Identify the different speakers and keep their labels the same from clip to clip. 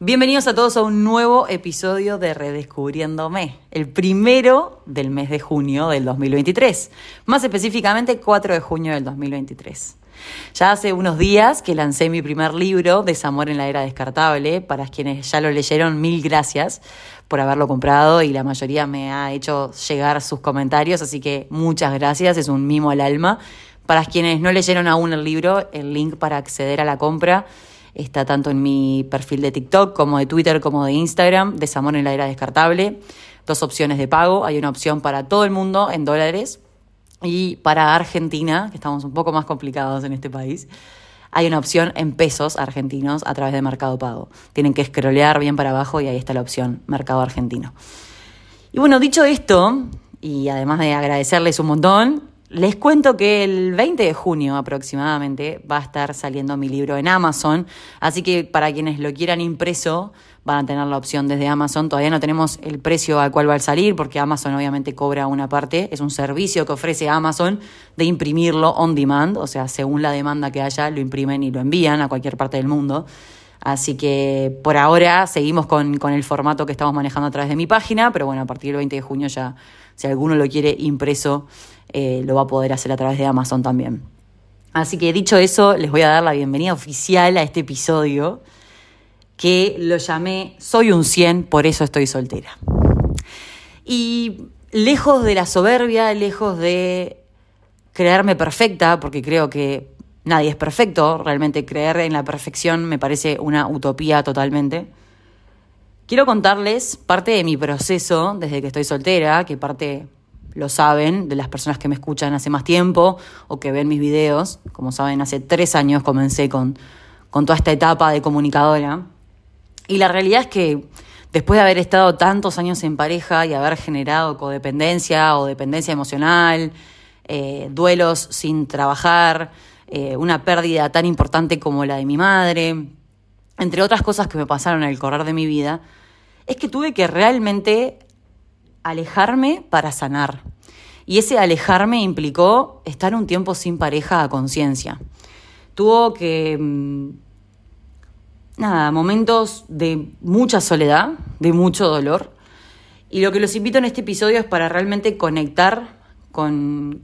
Speaker 1: Bienvenidos a todos a un nuevo episodio de Redescubriéndome, el primero del mes de junio del 2023, más específicamente 4 de junio del 2023. Ya hace unos días que lancé mi primer libro, Desamor en la Era Descartable, para quienes ya lo leyeron, mil gracias por haberlo comprado y la mayoría me ha hecho llegar sus comentarios, así que muchas gracias, es un mimo al alma. Para quienes no leyeron aún el libro, el link para acceder a la compra Está tanto en mi perfil de TikTok como de Twitter como de Instagram, Desamor en la era descartable. Dos opciones de pago. Hay una opción para todo el mundo en dólares y para Argentina, que estamos un poco más complicados en este país, hay una opción en pesos argentinos a través de Mercado Pago. Tienen que scrollear bien para abajo y ahí está la opción Mercado Argentino. Y bueno, dicho esto, y además de agradecerles un montón, les cuento que el 20 de junio aproximadamente va a estar saliendo mi libro en Amazon, así que para quienes lo quieran impreso van a tener la opción desde Amazon. Todavía no tenemos el precio al cual va a salir porque Amazon obviamente cobra una parte, es un servicio que ofrece Amazon de imprimirlo on demand, o sea, según la demanda que haya, lo imprimen y lo envían a cualquier parte del mundo. Así que por ahora seguimos con, con el formato que estamos manejando a través de mi página, pero bueno, a partir del 20 de junio ya, si alguno lo quiere impreso, eh, lo va a poder hacer a través de Amazon también. Así que dicho eso, les voy a dar la bienvenida oficial a este episodio que lo llamé Soy un 100, por eso estoy soltera. Y lejos de la soberbia, lejos de creerme perfecta, porque creo que nadie es perfecto, realmente creer en la perfección me parece una utopía totalmente. Quiero contarles parte de mi proceso desde que estoy soltera, que parte lo saben, de las personas que me escuchan hace más tiempo o que ven mis videos. Como saben, hace tres años comencé con, con toda esta etapa de comunicadora. Y la realidad es que después de haber estado tantos años en pareja y haber generado codependencia o dependencia emocional, eh, duelos sin trabajar, eh, una pérdida tan importante como la de mi madre, entre otras cosas que me pasaron en el correr de mi vida, es que tuve que realmente alejarme para sanar. Y ese alejarme implicó estar un tiempo sin pareja a conciencia. Tuvo que, mm, nada, momentos de mucha soledad, de mucho dolor. Y lo que los invito en este episodio es para realmente conectar con,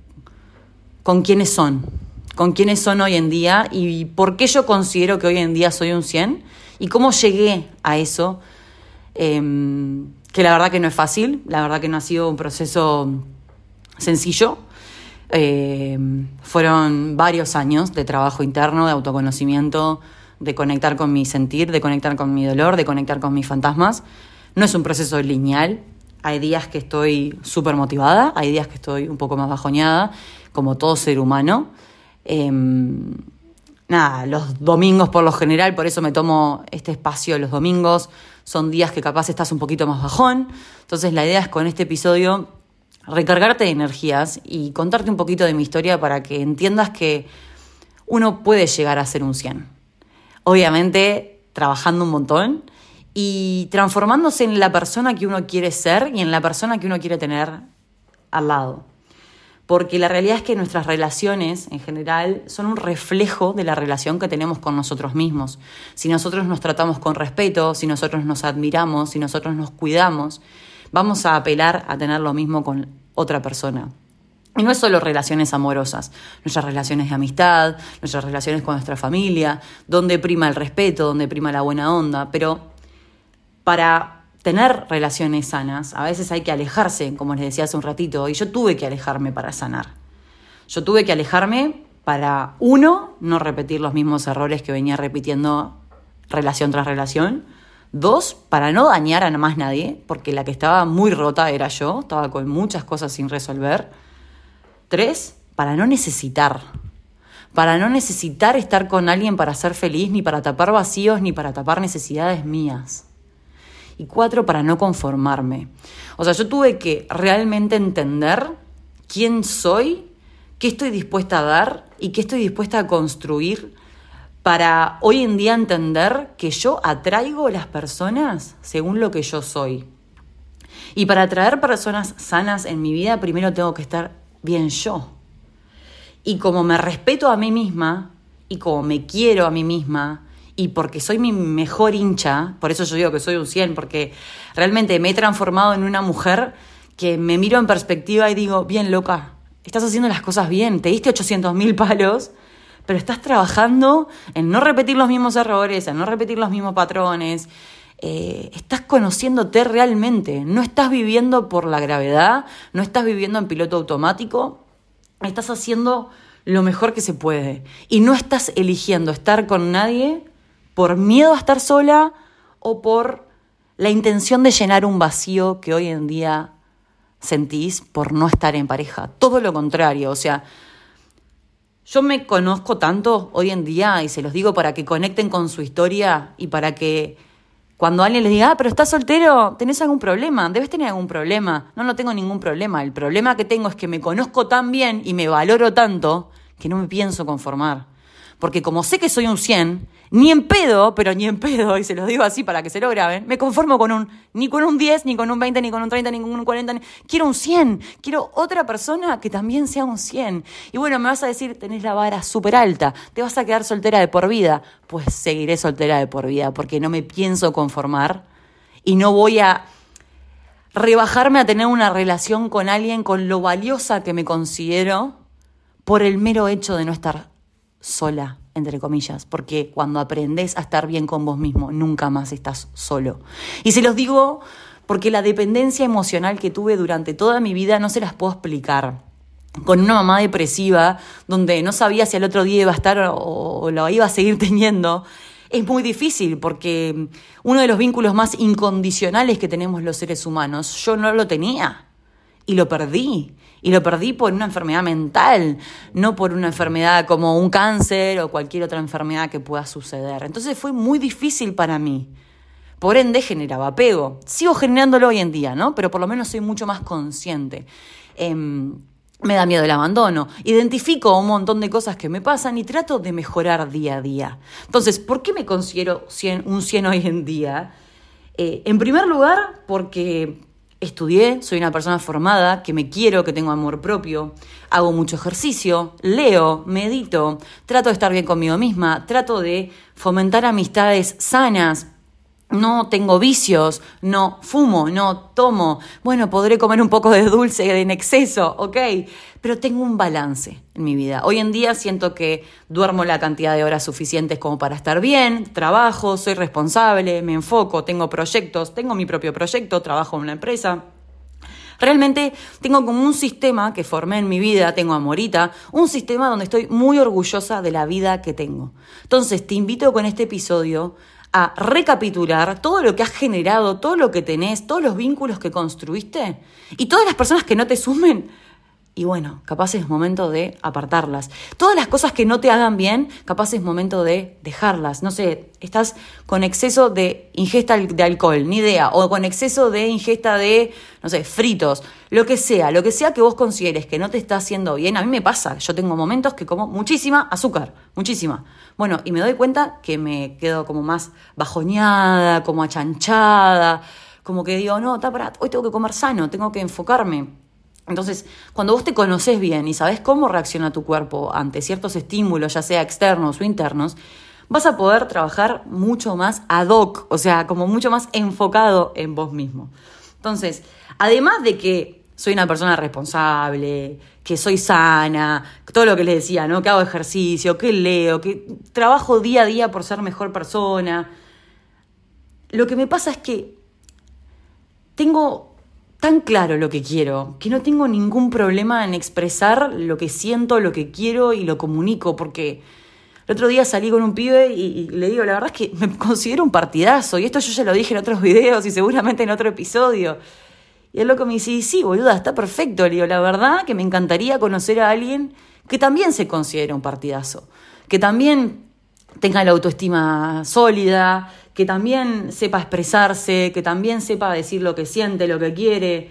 Speaker 1: con quiénes son, con quiénes son hoy en día y por qué yo considero que hoy en día soy un 100 y cómo llegué a eso. Em, que la verdad que no es fácil, la verdad que no ha sido un proceso sencillo. Eh, fueron varios años de trabajo interno, de autoconocimiento, de conectar con mi sentir, de conectar con mi dolor, de conectar con mis fantasmas. No es un proceso lineal. Hay días que estoy súper motivada, hay días que estoy un poco más bajoñada, como todo ser humano. Em, nada, los domingos por lo general, por eso me tomo este espacio los domingos, son días que capaz estás un poquito más bajón. Entonces la idea es con este episodio recargarte de energías y contarte un poquito de mi historia para que entiendas que uno puede llegar a ser un 100. Obviamente trabajando un montón y transformándose en la persona que uno quiere ser y en la persona que uno quiere tener al lado porque la realidad es que nuestras relaciones en general son un reflejo de la relación que tenemos con nosotros mismos. Si nosotros nos tratamos con respeto, si nosotros nos admiramos, si nosotros nos cuidamos, vamos a apelar a tener lo mismo con otra persona. Y no es solo relaciones amorosas, nuestras relaciones de amistad, nuestras relaciones con nuestra familia, donde prima el respeto, donde prima la buena onda, pero para tener relaciones sanas, a veces hay que alejarse, como les decía hace un ratito, y yo tuve que alejarme para sanar. Yo tuve que alejarme para, uno, no repetir los mismos errores que venía repitiendo relación tras relación. Dos, para no dañar a más nadie, porque la que estaba muy rota era yo, estaba con muchas cosas sin resolver. Tres, para no necesitar. Para no necesitar estar con alguien para ser feliz, ni para tapar vacíos, ni para tapar necesidades mías y cuatro, para no conformarme. O sea, yo tuve que realmente entender quién soy, qué estoy dispuesta a dar y qué estoy dispuesta a construir para hoy en día entender que yo atraigo las personas según lo que yo soy. Y para atraer personas sanas en mi vida, primero tengo que estar bien yo. Y como me respeto a mí misma, y como me quiero a mí misma, y porque soy mi mejor hincha, por eso yo digo que soy un 100, porque realmente me he transformado en una mujer que me miro en perspectiva y digo, bien loca, estás haciendo las cosas bien, te diste 800 mil palos, pero estás trabajando en no repetir los mismos errores, en no repetir los mismos patrones, eh, estás conociéndote realmente, no estás viviendo por la gravedad, no estás viviendo en piloto automático, estás haciendo lo mejor que se puede y no estás eligiendo estar con nadie por miedo a estar sola o por la intención de llenar un vacío que hoy en día sentís por no estar en pareja. Todo lo contrario, o sea, yo me conozco tanto hoy en día y se los digo para que conecten con su historia y para que cuando alguien les diga, ah, pero estás soltero, ¿tenés algún problema? Debes tener algún problema. No, no tengo ningún problema. El problema que tengo es que me conozco tan bien y me valoro tanto que no me pienso conformar. Porque como sé que soy un 100, ni en pedo, pero ni en pedo, y se los digo así para que se lo graben, me conformo con un, ni con un 10, ni con un 20, ni con un 30, ni con un 40, quiero un 100, quiero otra persona que también sea un 100. Y bueno, me vas a decir, tenés la vara súper alta, te vas a quedar soltera de por vida. Pues seguiré soltera de por vida, porque no me pienso conformar y no voy a rebajarme a tener una relación con alguien con lo valiosa que me considero por el mero hecho de no estar sola, entre comillas, porque cuando aprendes a estar bien con vos mismo, nunca más estás solo. Y se los digo porque la dependencia emocional que tuve durante toda mi vida no se las puedo explicar. Con una mamá depresiva, donde no sabía si al otro día iba a estar o, lo iba a seguir teniendo, es muy difícil porque uno de los vínculos más incondicionales que tenemos los seres humanos, yo no lo tenía y lo perdí. Y lo perdí por una enfermedad mental, no por una enfermedad como un cáncer o cualquier otra enfermedad que pueda suceder. Entonces fue muy difícil para mí. Por ende generaba apego. Sigo generándolo hoy en día, ¿no? Pero por lo menos soy mucho más consciente. Em, me da miedo el abandono. Identifico un montón de cosas que me pasan y trato de mejorar día a día. Entonces, ¿por qué me considero un 100 hoy en día? Eh, en primer lugar, porque estudié, soy una persona formada, que me quiero, que tengo amor propio, hago mucho ejercicio, leo, medito, trato de estar bien conmigo misma, trato de fomentar amistades sanas, no tengo vicios, no fumo, no tomo, bueno, podré comer un poco de dulce en exceso, ok, pero tengo un balance en mi vida. Hoy en día siento que duermo la cantidad de horas suficientes como para estar bien, trabajo, soy responsable, me enfoco, tengo proyectos, tengo mi propio proyecto, trabajo en una empresa. Realmente tengo como un sistema que formé en mi vida, tengo amorita, un sistema donde estoy muy orgullosa de la vida que tengo. Entonces te invito con este episodio a recapitular todo lo que has generado, todo lo que tenés, todos los vínculos que construiste y todas las personas que no te sumen y bueno, capaz es momento de apartarlas. Todas las cosas que no te hagan bien, capaz es momento de dejarlas. No sé, estás con exceso de ingesta de alcohol, ni idea, o con exceso de ingesta de, no sé, fritos, lo que sea, lo que sea que vos consideres que no te está haciendo bien. A mí me pasa, yo tengo momentos que como muchísima azúcar, muchísima. Bueno, y me doy cuenta que me quedo como más bajoñada, como achanchada, como que digo, no, está para, hoy tengo que comer sano, tengo que enfocarme. Entonces, cuando vos te conoces bien y sabes cómo reacciona tu cuerpo ante ciertos estímulos, ya sea externos o internos, vas a poder trabajar mucho más ad hoc, o sea, como mucho más enfocado en vos mismo. Entonces, además de que soy una persona responsable, que soy sana, todo lo que les decía, ¿no? Que hago ejercicio, que leo, que trabajo día a día por ser mejor persona. Lo que me pasa es que tengo tan claro lo que quiero, que no tengo ningún problema en expresar lo que siento, lo que quiero y lo comunico, porque el otro día salí con un pibe y, le digo, la verdad es que me considero un partidazo, y esto yo ya lo dije en otros videos y seguramente en otro episodio. Y el loco me dice, sí, boluda, está perfecto. Le digo, la verdad que me encantaría conocer a alguien que también se considere un partidazo, que también tenga la autoestima sólida, que también sepa expresarse, que también sepa decir lo que siente, lo que quiere.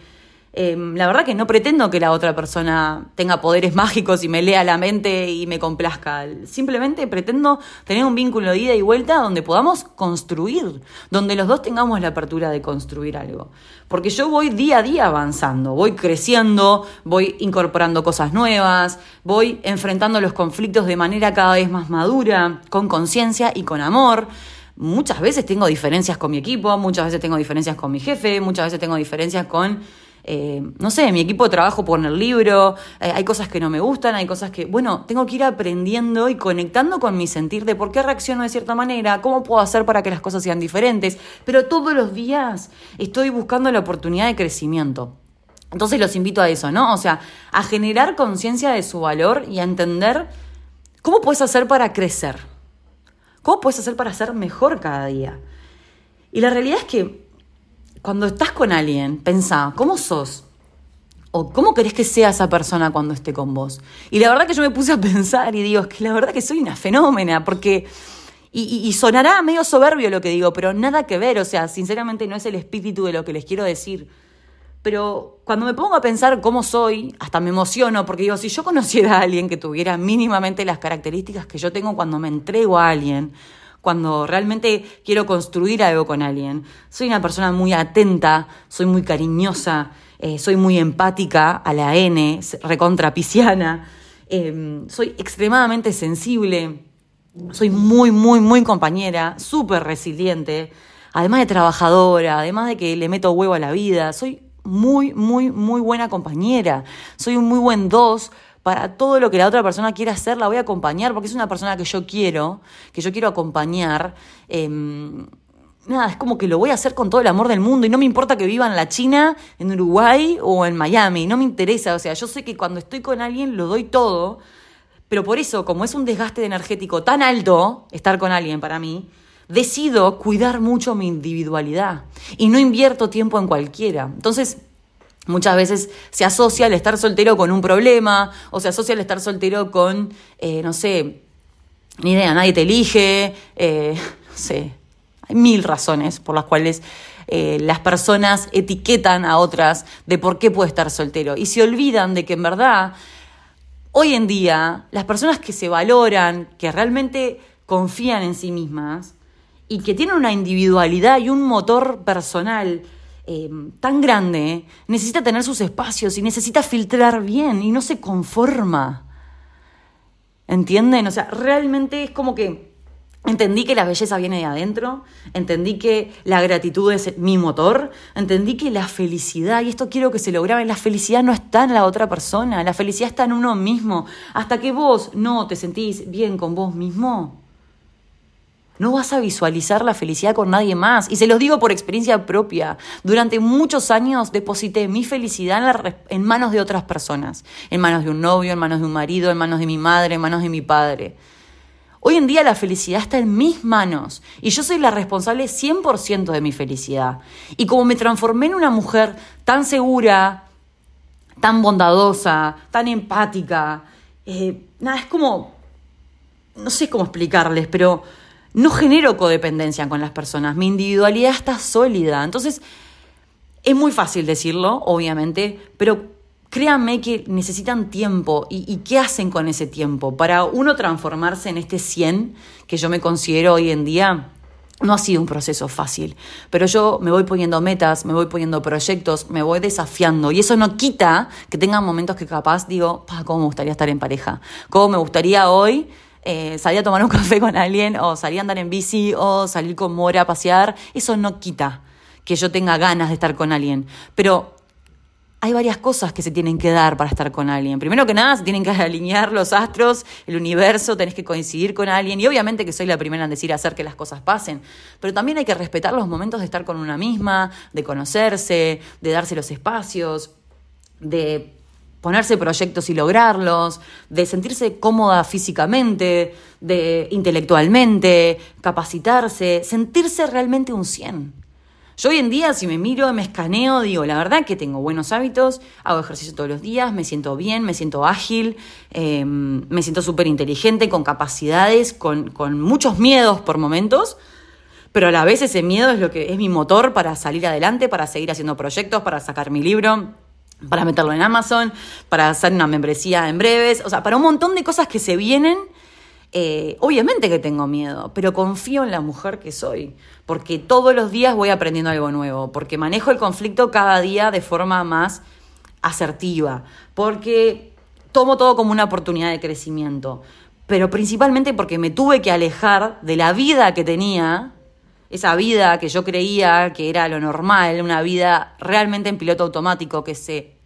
Speaker 1: Em, la verdad que no pretendo que la otra persona tenga poderes mágicos y me lea la mente y me complazca. Simplemente pretendo tener un vínculo de ida y vuelta donde podamos construir, donde los dos tengamos la apertura de construir algo. Porque yo voy día a día avanzando, voy creciendo, voy incorporando cosas nuevas, voy enfrentando los conflictos de manera cada vez más madura, con conciencia y con amor. Muchas veces tengo diferencias con mi equipo, muchas veces tengo diferencias con mi jefe, muchas veces tengo diferencias con eh, no sé, mi equipo de trabajo por el libro, eh, hay cosas que no me gustan, hay cosas que, bueno, tengo que ir aprendiendo y conectando con mi sentir de por qué reacciono de cierta manera, cómo puedo hacer para que las cosas sean diferentes, pero todos los días estoy buscando la oportunidad de crecimiento. Entonces los invito a eso, ¿no? O sea, a generar conciencia de su valor y a entender cómo puedes hacer para crecer. ¿Cómo puedes hacer para ser mejor cada día? Y la realidad es que cuando estás con alguien, pensá, ¿cómo sos? ¿O cómo querés que sea esa persona cuando esté con vos? Y la verdad que yo me puse a pensar y digo, es que la verdad que soy una fenómena, porque... Y, y, sonará medio soberbio lo que digo, pero nada que ver, o sea, sinceramente no es el espíritu de lo que les quiero decir. Pero cuando me pongo a pensar cómo soy, hasta me emociono, porque digo, si yo conociera a alguien que tuviera mínimamente las características que yo tengo cuando me entrego a alguien, cuando realmente quiero construir algo con alguien. Soy una persona muy atenta, soy muy cariñosa, eh, soy muy empática a la N, recontra em, soy extremadamente sensible, soy muy, muy, muy compañera, súper resiliente, además de trabajadora, además de que le meto huevo a la vida, soy muy, muy, muy buena compañera, soy un muy buen dos para todo lo que la otra persona quiera hacer, la voy a acompañar, porque es una persona que yo quiero, que yo quiero acompañar. Em, nada, es como que lo voy a hacer con todo el amor del mundo y no me importa que viva en la China, en Uruguay o en Miami, no me interesa, o sea, yo sé que cuando estoy con alguien lo doy todo, pero por eso, como es un desgaste energético tan alto estar con alguien para mí, decido cuidar mucho mi individualidad y no invierto tiempo en cualquiera. Entonces, Muchas veces se asocia el estar soltero con un problema, o se asocia el estar soltero con, eh, no sé, ni idea, nadie te elige, eh, no sé, hay mil razones por las cuales eh, las personas etiquetan a otras de por qué puede estar soltero y se olvidan de que en verdad, hoy en día, las personas que se valoran, que realmente confían en sí mismas y que tienen una individualidad y un motor personal, eh, tan grande necesita tener sus espacios y necesita filtrar bien y no se conforma. ¿Entienden? O sea, realmente es como que entendí que la belleza viene de adentro, entendí que la gratitud es mi motor, entendí que la felicidad, y esto quiero que se lo graben, la felicidad no está en la otra persona, la felicidad está en uno mismo. Hasta que vos no te sentís bien con vos mismo, no vas a visualizar la felicidad con nadie más. Y se los digo por experiencia propia. Durante muchos años deposité mi felicidad en, manos de otras personas. En manos de un novio, en manos de un marido, en manos de mi madre, en manos de mi padre. Hoy en día la felicidad está en mis manos y yo soy la responsable 100% de mi felicidad. Y como me transformé en una mujer tan segura, tan bondadosa, tan empática, eh, nada, es como, no sé cómo explicarles, pero no genero codependencia con las personas, mi individualidad está sólida. Entonces, es muy fácil decirlo, obviamente, pero créanme que necesitan tiempo. ¿Y, qué hacen con ese tiempo? Para uno transformarse en este 100 que yo me considero hoy en día, no ha sido un proceso fácil, pero yo me voy poniendo metas, me voy poniendo proyectos, me voy desafiando y eso no quita que tenga momentos que capaz digo, ¿cómo me gustaría estar en pareja? ¿Cómo me gustaría hoy eh, salir a tomar un café con alguien o salir a andar en bici o salir con Mora a pasear, eso no quita que yo tenga ganas de estar con alguien. Pero hay varias cosas que se tienen que dar para estar con alguien. Primero que nada, se tienen que alinear los astros, el universo, tenés que coincidir con alguien. Y obviamente que soy la primera en decir hacer que las cosas pasen. Pero también hay que respetar los momentos de estar con una misma, de conocerse, de darse los espacios, de ponerse proyectos y lograrlos, de sentirse cómoda físicamente, de intelectualmente, capacitarse, sentirse realmente un 100. Yo hoy en día, si me miro, me escaneo, digo, la verdad que tengo buenos hábitos, hago ejercicio todos los días, me siento bien, me siento ágil, em, me siento súper inteligente, con capacidades, con, con muchos miedos por momentos, pero a la vez ese miedo es lo que es mi motor para salir adelante, para seguir haciendo proyectos, para sacar mi libro, para meterlo en Amazon, para hacer una membresía en breves, o sea, para un montón de cosas que se vienen. Eh, obviamente que tengo miedo, pero confío en la mujer que soy, porque todos los días voy aprendiendo algo nuevo, porque manejo el conflicto cada día de forma más asertiva, porque tomo todo como una oportunidad de crecimiento, pero principalmente porque me tuve que alejar de la vida que tenía, esa vida que yo creía que era lo normal, una vida realmente en piloto automático que se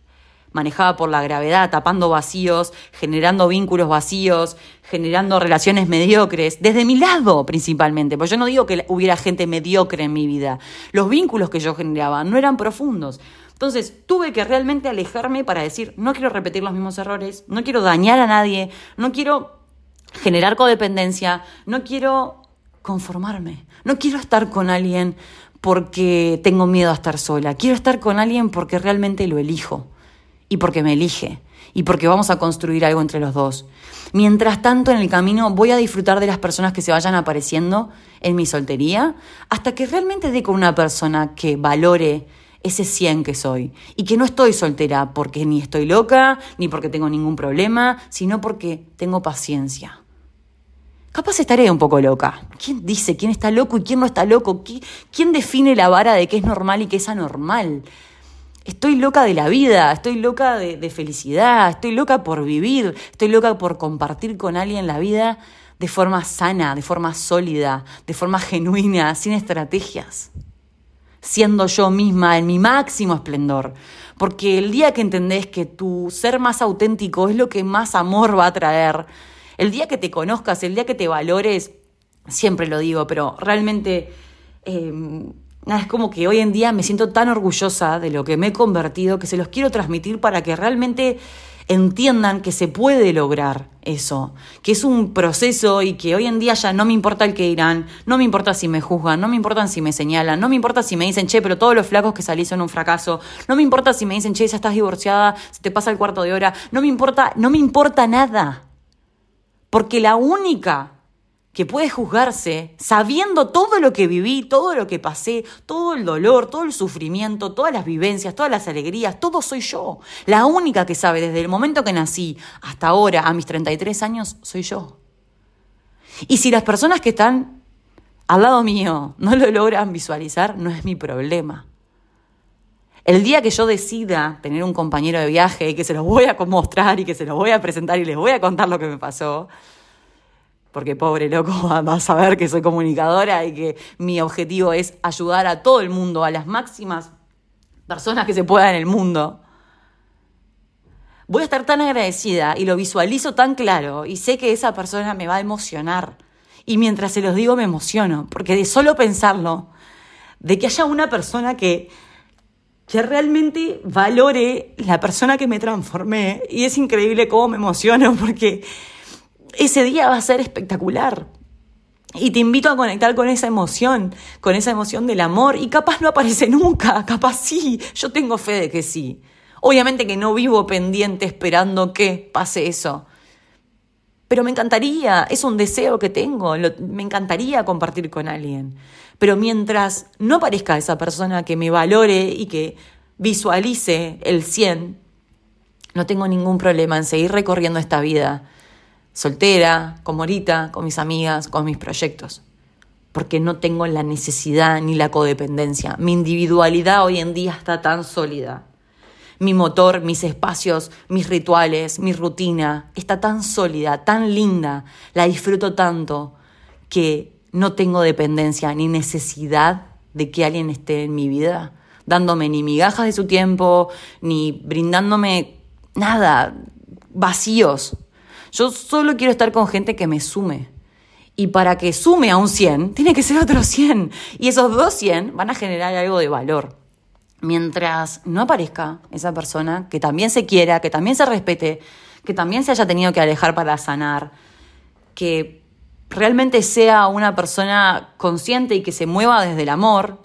Speaker 1: manejaba por la gravedad, tapando vacíos, generando vínculos vacíos, generando relaciones mediocres, desde mi lado principalmente, porque yo no digo que hubiera gente mediocre en mi vida, los vínculos que yo generaba no eran profundos. Entonces tuve que realmente alejarme para decir, no quiero repetir los mismos errores, no quiero dañar a nadie, no quiero generar codependencia, no quiero conformarme, no quiero estar con alguien porque tengo miedo a estar sola, quiero estar con alguien porque realmente lo elijo y porque me elige y porque vamos a construir algo entre los dos. Mientras tanto, en el camino voy a disfrutar de las personas que se vayan apareciendo en mi soltería hasta que realmente dé con una persona que valore ese 100 que soy. Y que no estoy soltera porque ni estoy loca, ni porque tengo ningún problema, sino porque tengo paciencia. Capaz estaré un poco loca. ¿Quién dice quién está loco y quién no está loco? ¿Quién define la vara de qué es normal y qué es anormal? Estoy loca de la vida, estoy loca de, de felicidad, estoy loca por vivir, estoy loca por compartir con alguien la vida de forma sana, de forma sólida, de forma genuina, sin estrategias siendo yo misma en mi máximo esplendor. Porque el día que entendés que tu ser más auténtico es lo que más amor va a traer, el día que te conozcas, el día que te valores, siempre lo digo, pero realmente eh, es como que hoy en día me siento tan orgullosa de lo que me he convertido que se los quiero transmitir para que realmente entiendan que se puede lograr eso, que es un proceso y que hoy en día ya no me importa el que dirán, no me importa si me juzgan, no me importa si me señalan, no me importa si me dicen, che, pero todos los flacos que salís son un fracaso, no me importa si me dicen, che, ya estás divorciada, se te pasa el cuarto de hora, no me importa, no me importa nada. Porque la única que puede juzgarse sabiendo todo lo que viví, todo lo que pasé, todo el dolor, todo el sufrimiento, todas las vivencias, todas las alegrías, todo soy yo. La única que sabe desde el momento que nací hasta ahora, a mis 33 años, soy yo. Y si las personas que están al lado mío no lo logran visualizar, no es mi problema. El día que yo decida tener un compañero de viaje y que se los voy a mostrar y que se los voy a presentar y les voy a contar lo que me pasó, porque pobre loco va a saber que soy comunicadora y que mi objetivo es ayudar a todo el mundo, a las máximas personas que se puedan en el mundo. Voy a estar tan agradecida y lo visualizo tan claro y sé que esa persona me va a emocionar. Y mientras se los digo me emociono, porque de solo pensarlo, de que haya una persona que, que realmente valore la persona que me transformé, y es increíble cómo me emociono, porque ese día va a ser espectacular. Y te invito a conectar con esa emoción, con esa emoción del amor. Y capaz no aparece nunca, capaz sí. Yo tengo fe de que sí. Obviamente que no vivo pendiente esperando que pase eso. Pero me encantaría, es un deseo que tengo, me encantaría compartir con alguien. Pero mientras no aparezca esa persona que me valore y que visualice el 100, no tengo ningún problema en seguir recorriendo esta vida soltera, como ahorita, con mis amigas, con mis proyectos. Porque no tengo la necesidad ni la codependencia. Mi individualidad hoy en día está tan sólida. Mi motor, mis espacios, mis rituales, mi rutina está tan sólida, tan linda, la disfruto tanto que no tengo dependencia ni necesidad de que alguien esté en mi vida, dándome ni migajas de su tiempo, ni brindándome nada, vacíos. Yo solo quiero estar con gente que me sume. Y para que sume a un 100, tiene que ser otro 100. Y esos dos 100 van a generar algo de valor. Mientras no aparezca esa persona que también se quiera, que también se respete, que también se haya tenido que alejar para sanar, que realmente sea una persona consciente y que se mueva desde el amor.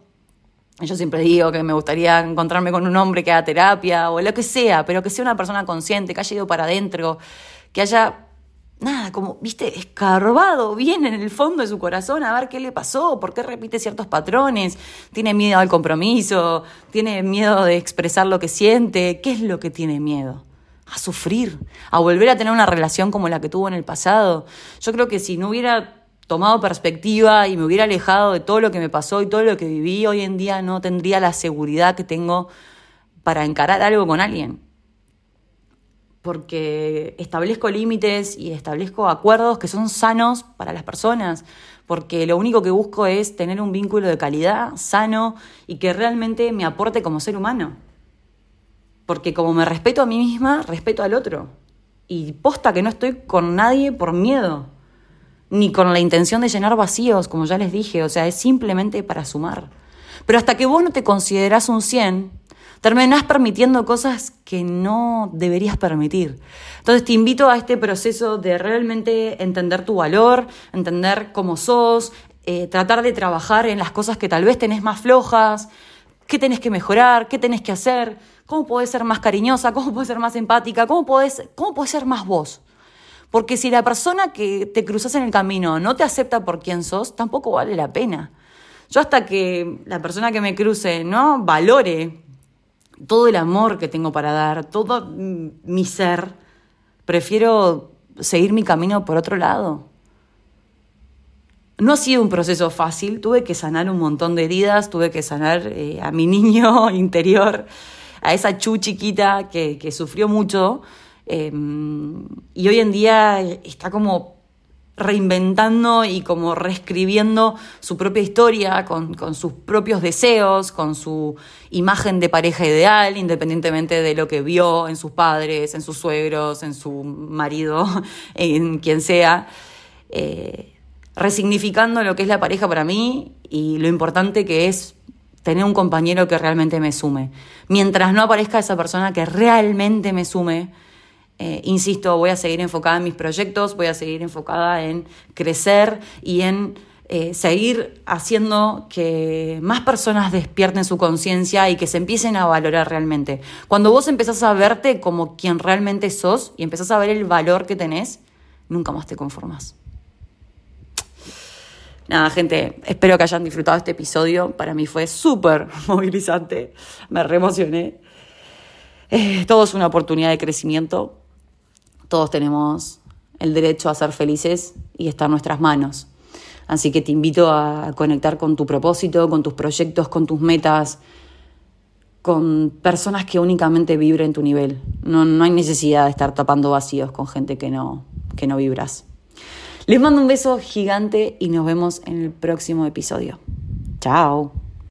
Speaker 1: Yo siempre digo que me gustaría encontrarme con un hombre que haga terapia o lo que sea, pero que sea una persona consciente, que haya ido para adentro, que haya nada, como, viste, escarbado bien en el fondo de su corazón a ver qué le pasó, por qué repite ciertos patrones, tiene miedo al compromiso, tiene miedo de expresar lo que siente, ¿qué es lo que tiene miedo? A sufrir, a volver a tener una relación como la que tuvo en el pasado. Yo creo que si no hubiera tomado perspectiva y me hubiera alejado de todo lo que me pasó y todo lo que viví, hoy en día no tendría la seguridad que tengo para encarar algo con alguien porque establezco límites y establezco acuerdos que son sanos para las personas, porque lo único que busco es tener un vínculo de calidad, sano y que realmente me aporte como ser humano. Porque como me respeto a mí misma, respeto al otro. Y posta que no estoy con nadie por miedo, ni con la intención de llenar vacíos, como ya les dije, o sea, es simplemente para sumar. Pero hasta que vos no te considerás un 100, terminás permitiendo cosas que no deberías permitir. Entonces te invito a este proceso de realmente entender tu valor, entender cómo sos, eh, tratar de trabajar en las cosas que tal vez tenés más flojas, qué tenés que mejorar, qué tenés que hacer, cómo podés ser más cariñosa, cómo podés ser más empática, cómo podés, cómo podés ser más vos. Porque si la persona que te cruzas en el camino no te acepta por quien sos, tampoco vale la pena. Yo hasta que la persona que me cruce no valore todo el amor que tengo para dar, todo mi ser, prefiero seguir mi camino por otro lado. No ha sido un proceso fácil, tuve que sanar un montón de heridas, tuve que sanar eh, a mi niño interior, a esa chu chiquita que, sufrió mucho em, y hoy en día está como reinventando y como reescribiendo su propia historia con, sus propios deseos, con su imagen de pareja ideal, independientemente de lo que vio en sus padres, en sus suegros, en su marido, en quien sea, eh, resignificando lo que es la pareja para mí y lo importante que es tener un compañero que realmente me sume. Mientras no aparezca esa persona que realmente me sume, eh, insisto, voy a seguir enfocada en mis proyectos, voy a seguir enfocada en crecer y en eh, seguir haciendo que más personas despierten su conciencia y que se empiecen a valorar realmente. Cuando vos empezás a verte como quien realmente sos y empezás a ver el valor que tenés, nunca más te conformas. Nada, gente, espero que hayan disfrutado este episodio. Para mí fue súper movilizante, me reemocioné. Eh, todo es una oportunidad de crecimiento todos tenemos el derecho a ser felices y está en nuestras manos. Así que te invito a conectar con tu propósito, con tus proyectos, con tus metas, con personas que únicamente vibren tu nivel. No, no hay necesidad de estar tapando vacíos con gente que no, que no vibras. Les mando un beso gigante y nos vemos en el próximo episodio. Chao.